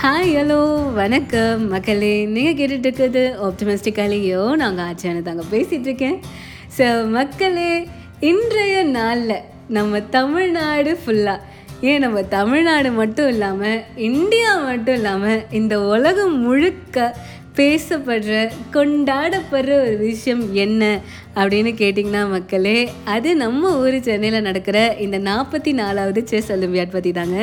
Hi hello வணக்கம். மக்களே நீங்கள் கேட்டுட்டு இருக்கிறது ஆப்டமிஸ்டிக்காலேயோ நாங்கள் ஆச்சான தாங்க பேசிகிட்டு இருக்கேன் ஸோ மக்களே இன்றைய நாளில் நம்ம தமிழ்நாடு ஃபுல்லாக ஏன் நம்ம தமிழ்நாடு மட்டும் இல்லாமல் இந்தியா மட்டும் இல்லாமல் இந்த உலகம் முழுக்க பேசப்படுற கொண்டாடப்படுற ஒரு விஷயம் என்ன அப்படின்னு கேட்டிங்கன்னா மக்களே அது நம்ம ஊர் சென்னையில் நடக்கிற இந்த நாற்பத்தி நாலாவது செஸ் ஒலிம்பியாட் பற்றி தாங்க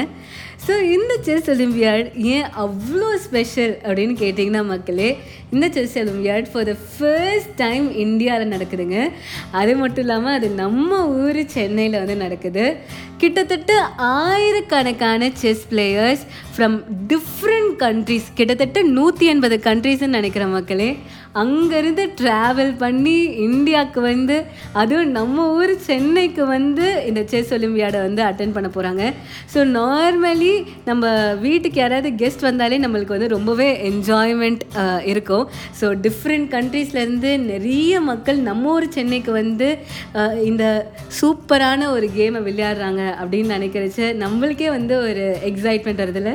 ஸோ இந்த செஸ் ஒலிம்பியாட் ஏன் அவ்வளோ ஸ்பெஷல் அப்படின்னு கேட்டிங்கன்னா மக்களே இந்த chess Olympiad for the first time இந்தியாவில் நடக்குதுங்க. அது மட்டும் இல்லாமல் அது நம்ம ஊர் சென்னையில் வந்து நடக்குது. கிட்டத்தட்ட ஆயிரக்கணக்கான chess players from different countries கிட்டத்தட்ட நூற்றி எண்பது கண்ட்ரீஸ்ன்னு நினைக்கிற மக்களே. அங்கேருந்து ட்ராவல் பண்ணி இந்தியாவுக்கு வந்து அதுவும் நம்ம ஊர் சென்னைக்கு வந்து இந்த செஸ் ஒலிம்பியாடை வந்து அட்டன் பண்ண போகிறாங்க ஸோ நார்மலி நம்ம வீட்டுக்கு யாராவது கெஸ்ட் வந்தாலே நம்மளுக்கு வந்து ரொம்பவே என்ஜாய்மெண்ட் இருக்கும். ஸோ டிஃப்ரெண்ட் கண்ட்ரீஸ்லேருந்து நிறைய மக்கள் நம்ம ஊர் சென்னைக்கு வந்து இந்த சூப்பரான ஒரு கேமை விளையாடுறாங்க அப்படின்னு நினைக்கிறச்சு நம்மளுக்கே வந்து ஒரு எக்ஸைட்மெண்ட் வருதில்ல.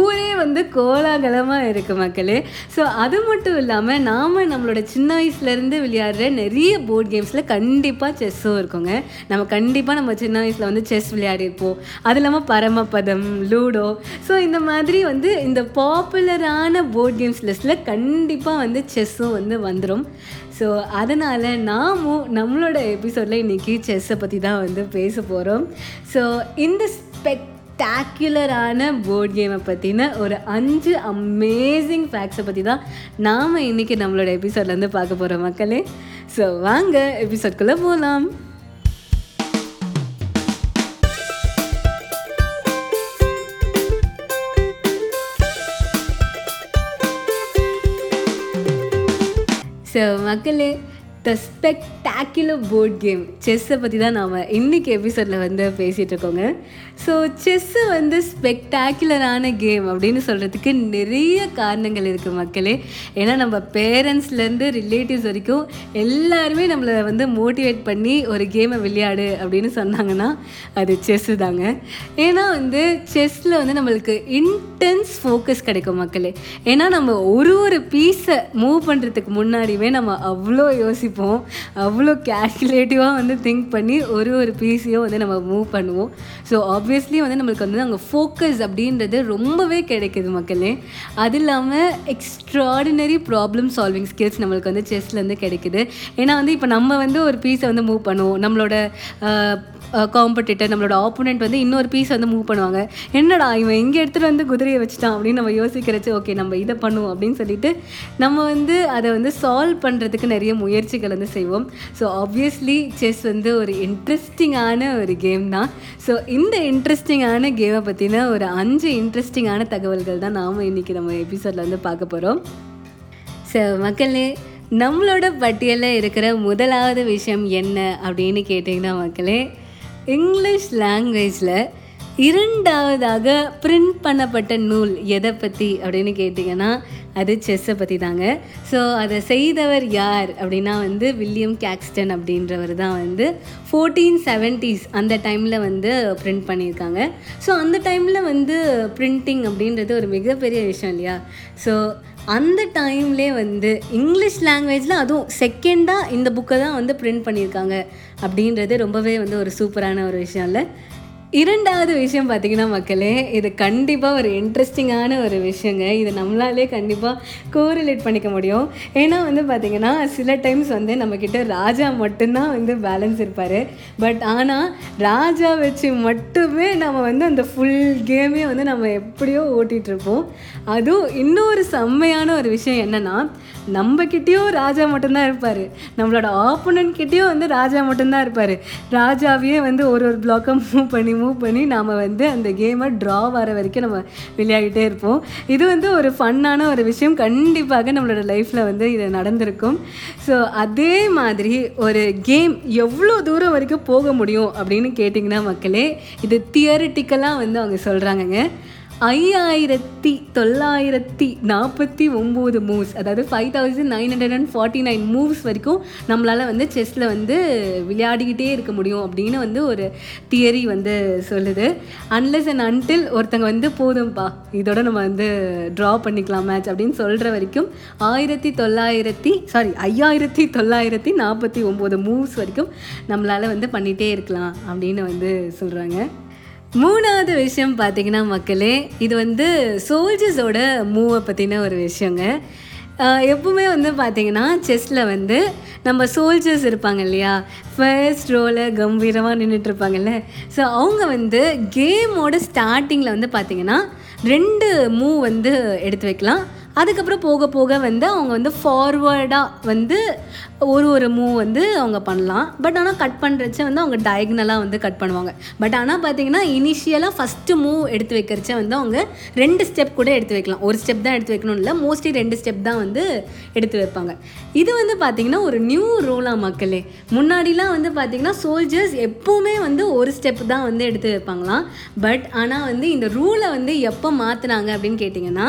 ஊரே வந்து கோலாகலமாக இருக்குது மக்களே. ஸோ அது மட்டும் இல்லாமல் நாம் நம்மளோட சின்ன வயசுலேருந்து விளையாடுற நிறைய போர்ட் கேம்ஸில் கண்டிப்பாக செஸ்ஸும் இருக்குங்க. நம்ம கண்டிப்பாக நம்ம சின்ன வயசில் வந்து செஸ் விளையாடிருப்போம். அது இல்லாமல் பரமபதம் லூடோ ஸோ இந்த மாதிரி வந்து இந்த பாப்புலரான போர்ட் கேம்ஸ் லிஸ்ட்டில் கண்டிப்பாக வந்து செஸ்ஸும் வந்து வந்துடும் ஸோ அதனால் நாமும் நம்மளோட எபிசோடில் இன்றைக்கி செஸ்ஸை பற்றி தான் வந்து பேச போகிறோம் ஸோ இந்த ஸ்பெக்டாக்குலரான போர்ட் கேமை பற்றின ஒரு அஞ்சு அமேசிங் ஃபேக்ட்ஸை பற்றி தான் நாம் இன்றைக்கி நம்மளோட எபிசோட்லேருந்து பார்க்க போகிறோம் மக்களே. ஸோ வாங்க எபிசோட்குள்ளே போகலாம் ஸோ மக்களே த ஸ்பெக்டாக்குலர் போர்ட் கேம் செஸ்ஸை பற்றி தான் நாம் இன்றைக்கி எபிசோடில் வந்து பேசிகிட்டு இருக்கோங்க. ஸோ செஸ்ஸு வந்து ஸ்பெக்டாக்குலரான கேம் அப்படின்னு சொல்கிறதுக்கு நிறைய காரணங்கள் இருக்குது மக்களே. ஏன்னா நம்ம பேரண்ட்ஸ்லேருந்து ரிலேட்டிவ்ஸ் வரைக்கும் எல்லாருமே நம்மளை வந்து மோட்டிவேட் பண்ணி ஒரு கேமை விளையாடு அப்படின்னு சொன்னாங்கன்னா அது செஸ்ஸு தாங்க. ஏன்னா வந்து செஸ்ஸில் வந்து நம்மளுக்கு இன்டென்ஸ் ஃபோக்கஸ் கிடைக்கும் மக்களே. ஏன்னா நம்ம ஒரு ஒரு பீஸை மூவ் பண்ணுறதுக்கு முன்னாடியுமே நம்ம அவ்வளோ யோசிப்போம் அவ்வளோ கேல்குலேட்டிவாக வந்து திங்க் பண்ணி ஒரு ஒரு பீஸையும் வந்து நம்ம மூவ் பண்ணுவோம். ஸோ ஆப்வியஸ்லி வந்து நம்மளுக்கு வந்து அங்கே ஃபோக்கஸ் அப்படின்றது ரொம்பவே கிடைக்குது மக்களே. அது இல்லாமல் எக்ஸ்ட்ராடினரி ப்ராப்ளம் சால்விங் ஸ்கில்ஸ் நம்மளுக்கு வந்து செஸ்லேருந்து கிடைக்குது. ஏன்னா வந்து இப்போ நம்ம வந்து ஒரு பீஸை வந்து மூவ் பண்ணுவோம். நம்மளோட காம்படிட்டர் நம்மளோட ஆப்போனண்ட் வந்து இன்னொரு பீஸ் வந்து மூவ் பண்ணுவாங்க. என்னடா இவன் இங்கே எடுத்துகிட்டு வந்து குதிரையை வச்சுட்டான் அப்படின்னு நம்ம யோசிக்கிறச்சு ஓகே நம்ம இதை பண்ணுவோம் அப்படின்னு சொல்லிட்டு நம்ம வந்து அதை வந்து சால்வ் பண்ணுறதுக்கு நிறைய முயற்சிகள் வந்து செய்வோம். ஸோ ஆப்வியஸ்லி செஸ் வந்து ஒரு இன்ட்ரெஸ்டிங்கான ஒரு கேம் தான். ஸோ இந்த இன்ட்ரெஸ்டிங்கான கேமை பற்றின ஒரு அஞ்சு இன்ட்ரெஸ்டிங்கான தகவல்கள் தான் நாம் இன்றைக்கி நம்ம எபிசோடில் வந்து பார்க்க போகிறோம் ஸோ மக்களே நம்மளோட பட்டியலில் இருக்கிற முதலாவது விஷயம் என்ன அப்படின்னு கேட்டிங்கன்னா மக்களே இங்கிலீஷ் லாங்குவேஜில் இரண்டாவதாக பிரிண்ட் பண்ணப்பட்ட நூல் எதை பற்றி அப்படின்னு கேட்டிங்கன்னா அது செஸ்ஸை பற்றி தாங்க ஸோ அதை செய்தவர் யார் அப்படின்னா வந்து வில்லியம் கேக்ஸ்டன் அப்படின்றவர் தான் வந்து ஃபோர்டீன் செவன்ட்டீஸ் அந்த டைமில் வந்து பிரிண்ட் பண்ணியிருக்காங்க. ஸோ அந்த டைமில் வந்து பிரிண்டிங் அப்படின்றது ஒரு மிகப்பெரிய விஷயம் இல்லையா? ஸோ அந்த டைம்லே வந்து இங்கிலீஷ் லாங்குவேஜில் அதுவும் செகண்டாக இந்த புக்கை தான் வந்து பிரிண்ட் பண்ணியிருக்காங்க அப்படின்றது ரொம்பவே வந்து ஒரு சூப்பரான ஒரு விஷயம் இல்லை. இரண்டாவது விஷயம் பார்த்தீங்கன்னா மக்களே இது கண்டிப்பாக ஒரு இன்ட்ரெஸ்டிங்கான ஒரு விஷயங்க. இது நம்மளாலே கண்டிப்பாக கோரிலேட் பண்ணிக்க முடியும். ஏன்னா வந்து பார்த்திங்கன்னா சில டைம்ஸ் வந்து நம்மக்கிட்ட ராஜா மட்டும்தான் வந்து பேலன்ஸ் இருப்பார். பட் ஆனால் ராஜா வச்சு மட்டுமே நம்ம வந்து அந்த ஃபுல் கேமே வந்து நம்ம எப்படியோ ஓட்டிகிட்ருப்போம் அதுவும் இன்னொரு செம்மையான ஒரு விஷயம் என்னென்னா நம்மக்கிட்டேயும் ராஜா மட்டும்தான் இருப்பார். நம்மளோட ஆப்போனன்ட் கிட்டேயும் வந்து ராஜா மட்டும்தான் இருப்பார். ராஜாவையே வந்து ஒரு ஒரு பிளாக்கை மூவ் பண்ணி மூவ் பண்ணி நாம் வந்து அந்த கேமை ட்ரா வர வரைக்கும் நம்ம விளையாடிட்டே இருப்போம். இது வந்து ஒரு ஃபன்னான ஒரு விஷயம். கண்டிப்பாக நம்மளோட லைஃப்பில் வந்து இது நடந்திருக்கும். ஸோ அதே மாதிரி ஒரு கேம் எவ்வளோ தூரம் வரைக்கும் போக முடியும் அப்படின்னு கேட்டிங்கன்னா மக்களே இது தியரிட்டிக்கலாக வந்து அவங்க சொல்கிறாங்கங்க ஐயாயிரத்தி தொள்ளாயிரத்தி நாற்பத்தி ஒம்பது மூவ்ஸ் அதாவது five thousand nine hundred and forty nine moves வரைக்கும் நம்மளால் வந்து செஸ்ஸில் வந்து விளையாடிக்கிட்டே இருக்க முடியும் அப்படின்னு வந்து ஒரு தியரி வந்து சொல்லுது. அன்லெஸ் அண்ட் அன்டில் ஒருத்தங்க வந்து போதும்ப்பா இதோட நம்ம வந்து ட்ரா பண்ணிக்கலாம் மேட்ச் அப்படின்னு சொல்கிற வரைக்கும் ஆயிரத்தி தொள்ளாயிரத்தி சாரி ஐயாயிரத்தி தொள்ளாயிரத்தி நாற்பத்தி ஒம்பது மூவ்ஸ் வரைக்கும் நம்மளால் வந்து பண்ணிகிட்டே இருக்கலாம் அப்படின்னு வந்து சொல்கிறாங்க மூணாவது விஷயம் பார்த்தீங்கன்னா மக்களே இது வந்து சோல்ஜர்ஸோட மூவை பற்றின ஒரு விஷயங்க. எப்பவுமே வந்து பார்த்தீங்கன்னா செஸ்ஸில் வந்து நம்ம சோல்ஜர்ஸ் இருப்பாங்க இல்லையா? ஃபர்ஸ்ட் ரோவில் கம்பீரமாக நின்றுட்டு இருப்பாங்கல்ல ஸோ அவங்க வந்து கேமோட ஸ்டார்டிங்கில் வந்து பார்த்தீங்கன்னா ரெண்டு மூவ் வந்து எடுத்து வைக்கலாம். அதுக்கப்புறம் போக போக வந்து அவங்க வந்து ஃபார்வேர்டாக வந்து ஒரு ஒரு மூவ் வந்து அவங்க பண்ணலாம். பட் ஆனால் கட் பண்ணுறச்ச வந்து அவங்க டயக்னலாக வந்து கட் பண்ணுவாங்க. பட் ஆனால் பார்த்தீங்கன்னா இனிஷியலாக ஃபஸ்ட்டு மூவ் எடுத்து வைக்கிறச்ச வந்து அவங்க ரெண்டு ஸ்டெப் கூட எடுத்து வைக்கலாம். ஒரு ஸ்டெப் தான் எடுத்து வைக்கணும் இல்லை மோஸ்ட்லி ரெண்டு ஸ்டெப் தான் வந்து எடுத்து வைப்பாங்க. இது வந்து பார்த்திங்கன்னா ஒரு நியூ ரூலாக மக்களே. முன்னாடிலாம் வந்து பார்த்திங்கன்னா சோல்ஜர்ஸ் எப்போவுமே வந்து ஒரு ஸ்டெப் தான் வந்து எடுத்து வைப்பாங்களாம். பட் ஆனால் வந்து இந்த ரூலை வந்து எப்போ மாற்றினாங்க அப்படின்னு கேட்டிங்கன்னா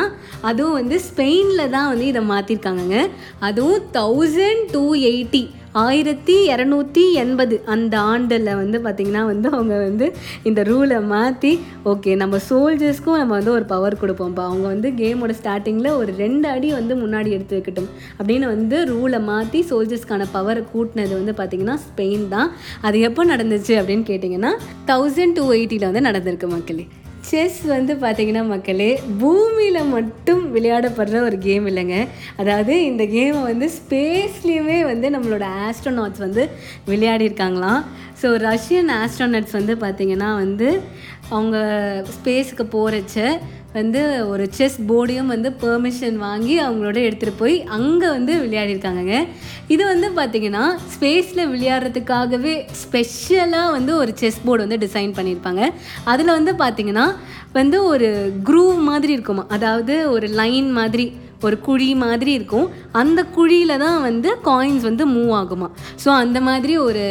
அதுவும் வந்து ஸ்பெயினில் தான் வந்து இதை மாற்றிருக்காங்கங்க அதுவும் தௌசண்ட் டூ எயிட்டி ஆயிரத்தி இரநூத்தி எண்பது அந்த ஆண்டில் வந்து பார்த்திங்கன்னா வந்து அவங்க வந்து இந்த ரூலை மாற்றி ஓகே நம்ம சோல்ஜர்ஸ்க்கும் நம்ம வந்து ஒரு பவர் கொடுப்போம்ப்பா. அவங்க வந்து கேமோட ஸ்டார்டிங்கில் ஒரு ரெண்டு அடி வந்து முன்னாடி எடுத்து வைக்கட்டும் அப்படின்னு வந்து ரூலை மாற்றி சோல்ஜர்ஸ்க்கான பவரை கூட்டினது வந்து பார்த்திங்கன்னா ஸ்பெயின் தான். அது எப்போ நடந்துச்சு அப்படின்னு கேட்டிங்கன்னா தௌசண்ட் டூ எயிட்டியில் வந்து நடந்திருக்கு மக்களே. செஸ் வந்து பார்த்தீங்கன்னா மக்களே பூமியில் மட்டும் விளையாடப்படுற ஒரு கேம் இல்லைங்க. அதாவது இந்த கேமை வந்து ஸ்பேஸ்லேயுமே வந்து நம்மளோட ஆஸ்ட்ரோநாட்ஸ் வந்து விளையாடிருக்காங்களாம். ஸோ ரஷ்யன் ஆஸ்ட்ரோநாட்ஸ் வந்து பார்த்திங்கன்னா வந்து அவங்க ஸ்பேஸுக்கு போகிறச்ச வந்து ஒரு செஸ் போர்டையும் வந்து பெர்மிஷன் வாங்கி அவங்களோட எடுத்துகிட்டு போய் அங்கே வந்து விளையாடிருக்காங்கங்க. இது வந்து பார்த்திங்கன்னா ஸ்பேஸில் விளையாடுறதுக்காகவே ஸ்பெஷலாக வந்து ஒரு செஸ் போர்டு வந்து டிசைன் பண்ணியிருப்பாங்க அதில் வந்து பார்த்திங்கன்னா வந்து ஒரு குரூவ் மாதிரி இருக்குமா அதாவது ஒரு லைன் மாதிரி ஒரு குழி மாதிரி இருக்கும். அந்த குழியில் தான் வந்து காயின்ஸ் வந்து மூவ் ஆகுமா. ஸோ அந்த மாதிரி ஒரு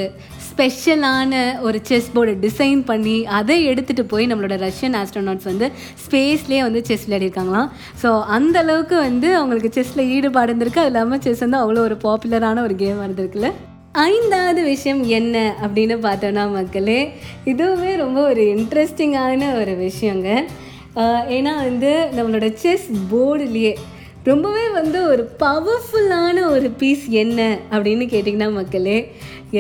ஸ்பெஷலான ஒரு செஸ் போர்டை டிசைன் பண்ணி அதை எடுத்துகிட்டு போய் நம்மளோட ரஷ்யன் ஆஸ்ட்ரோநாட்ஸ் வந்து ஸ்பேஸ்லேயே வந்து செஸ் விளையாடிருக்காங்களாம். ஸோ அந்த அளவுக்கு வந்து அவங்களுக்கு செஸ்ஸில் ஈடுபாடு இருந்திருக்கு. அது இல்லாமல் செஸ் வந்து அவ்வளோ ஒரு பாப்புலரான ஒரு கேம் இருந்திருக்குல்ல. ஐந்தாவது விஷயம் என்ன அப்படின்னு பார்த்தோன்னா மக்களே இதுவுமே ரொம்ப ஒரு இன்ட்ரெஸ்டிங்கான ஒரு விஷயங்க. ஏன்னா வந்து நம்மளோட செஸ் போர்டுலேயே ரொம்பவே வந்து ஒரு பவர்ஃபுல்லான ஒரு பீஸ் என்ன அப்படின்னு கேட்டிங்கன்னா மக்களே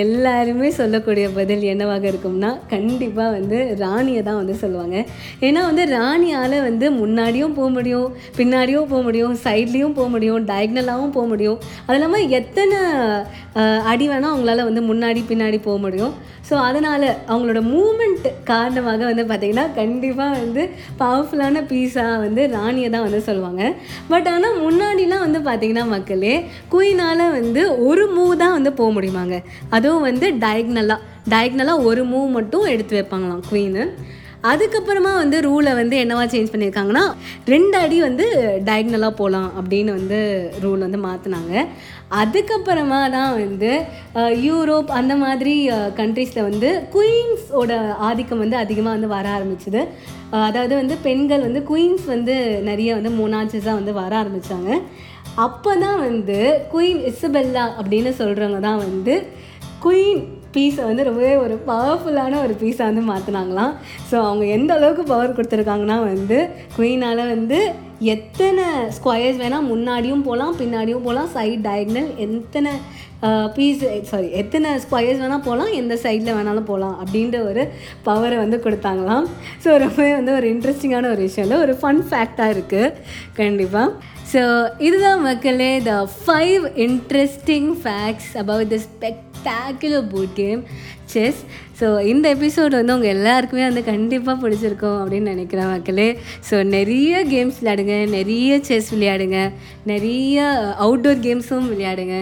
எல்லாருமே சொல்லக்கூடிய பதில் என்னவாக இருக்கும்னா கண்டிப்பாக வந்து ராணியை தான் வந்து சொல்லுவாங்க. ஏன்னா வந்து ராணியால் வந்து முன்னாடியும் போக முடியும் பின்னாடியும் போக முடியும் சைட்லேயும் போக முடியும் டயக்னலாகவும் போக முடியும். அது இல்லாமல் எத்தனை அடி வேணால் அவங்களால வந்து முன்னாடி பின்னாடி போக முடியும். ஸோ அதனால் அவங்களோட மூமெண்ட் காரணமாக வந்து பார்த்திங்கன்னா கண்டிப்பாக வந்து பவர்ஃபுல்லான பீஸாக வந்து ராணியை தான் வந்து சொல்லுவாங்க. பட் ஆனால் முன்னாடிலாம் வந்து பார்த்திங்கன்னா மக்களே குயினால் வந்து ஒரு மூவ் தான் வந்து போக முடியுமாங்க. அதுவும் வந்து டயக்னலாக டயக்னலாக ஒரு மூவ் மட்டும் எடுத்து வைப்பாங்களாம் குவீனு அதுக்கப்புறமா வந்து ரூலை வந்து என்னவா சேஞ்ச் பண்ணியிருக்காங்கன்னா ரெண்டு அடி வந்து டயக்னலாக போகலாம் அப்படின்னு வந்து ரூல் வந்து மாற்றினாங்க அதுக்கப்புறமா தான் வந்து யூரோப் அந்த மாதிரி கண்ட்ரீஸில் வந்து குயின்ஸோட ஆதிக்கம் வந்து அதிகமாக வந்து வர ஆரம்பிச்சுது. அதாவது வந்து பெண்கள் வந்து குயின்ஸ் வந்து நிறைய வந்து மோனாச்சஸாக வந்து வர ஆரம்பித்தாங்க அப்போ தான் வந்து குயின் இசபெல்லா அப்படின்னு சொல்கிறவங்க தான் வந்து குயின் பீஸை வந்து ரொம்பவே ஒரு பவர்ஃபுல்லான ஒரு பீஸை வந்து மாற்றினாங்களாம் ஸோ அவங்க எந்த அளவுக்கு பவர் கொடுத்துருக்காங்கன்னா வந்து குயினால் வந்து எத்தனை ஸ்கொயர்ஸ் வேணால் முன்னாடியும் போகலாம் பின்னாடியும் போகலாம் சைட் டயக்னல் எத்தனை பீஸ் சாரி எத்தனை ஸ்கொயர்ஸ் வேணால் போகலாம் எந்த சைடில் வேணாலும் போகலாம் அப்படின்ற ஒரு பவரை வந்து கொடுத்தாங்களாம். ஸோ ரொம்பவே வந்து ஒரு இன்ட்ரெஸ்டிங்கான ஒரு விஷயம். இல்லை ஒரு ஃபன் ஃபேக்டாக இருக்குது கண்டிப்பாக ஸோ இதுதான் மக்களே the five interesting facts about the spectacular board game chess so இந்த எபிசோடு வந்து உங்கள் எல்லாருக்குமே வந்து கண்டிப்பாக பிடிச்சிருக்கும் அப்படின்னு நினைக்கிறேன் மக்களே. ஸோ நிறைய கேம்ஸ் விளையாடுங்க நிறைய செஸ் விளையாடுங்க நிறைய uh, அவுட்டோர் கேம்ஸும் விளையாடுங்க.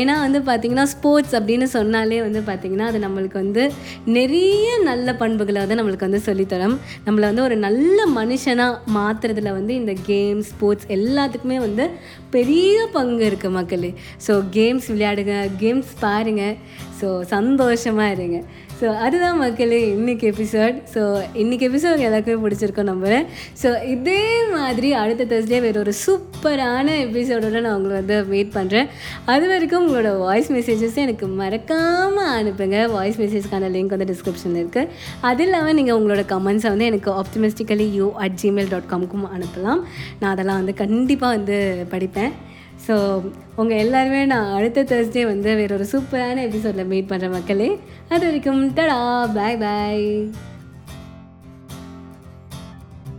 ஏன்னா வந்து பார்த்திங்கன்னா ஸ்போர்ட்ஸ் அப்படின்னு சொன்னாலே வந்து பார்த்திங்கன்னா அது நம்மளுக்கு வந்து நிறைய நல்ல பண்புகளை வந்து நம்மளுக்கு வந்து சொல்லித்தரும். நம்மளை வந்து ஒரு நல்ல மனுஷனாக மாற்றுறதுல வந்து இந்த கேம்ஸ் ஸ்போர்ட்ஸ் எல்லாத்துக்குமே வந்து பெரிய பங்கு இருக்குது மக்களே. ஸோ கேம்ஸ் விளையாடுங்க கேம்ஸ் பாருங்கள் ஸோ சந்தோஷமாக இருங்க. ஸோ அதுதான் மக்களே இன்னைக்கு எபிசோட் ஸோ இன்னைக்கு எபிசோட் எல்லாருக்குமே பிடிச்சிருக்கோம் நம்புகிறேன் ஸோ இதே மாதிரி அடுத்த Thursday வேறு ஒரு சூப்பரான எபிசோடோட நான் உங்களை வந்து வெயிட் பண்ணுறேன் அது வரைக்கும் உங்களோட வாய்ஸ் மெசேஜஸ் எனக்கு மறக்காமல் அனுப்புங்க. வாய்ஸ் மெசேஜ்க்கான லிங்க் வந்து டிஸ்கிரிப்ஷனில் இருக்குது அது இல்லாமல் நீங்கள் உங்களோட கமெண்ட்ஸை வந்து எனக்கு optimistically you at Gmail dot காம்க்கும் அனுப்பலாம். நான் அதெல்லாம் வந்து கண்டிப்பாக வந்து படிப்பேன். ஸோ உங்கள் எல்லாருமே நான் அடுத்த தேர்ஸ்டே வந்து வேற ஒரு சூப்பரான எபிசோடில் மீட் பண்ணுற மக்களே. அது வரைக்கும் டடா பாய் பாய்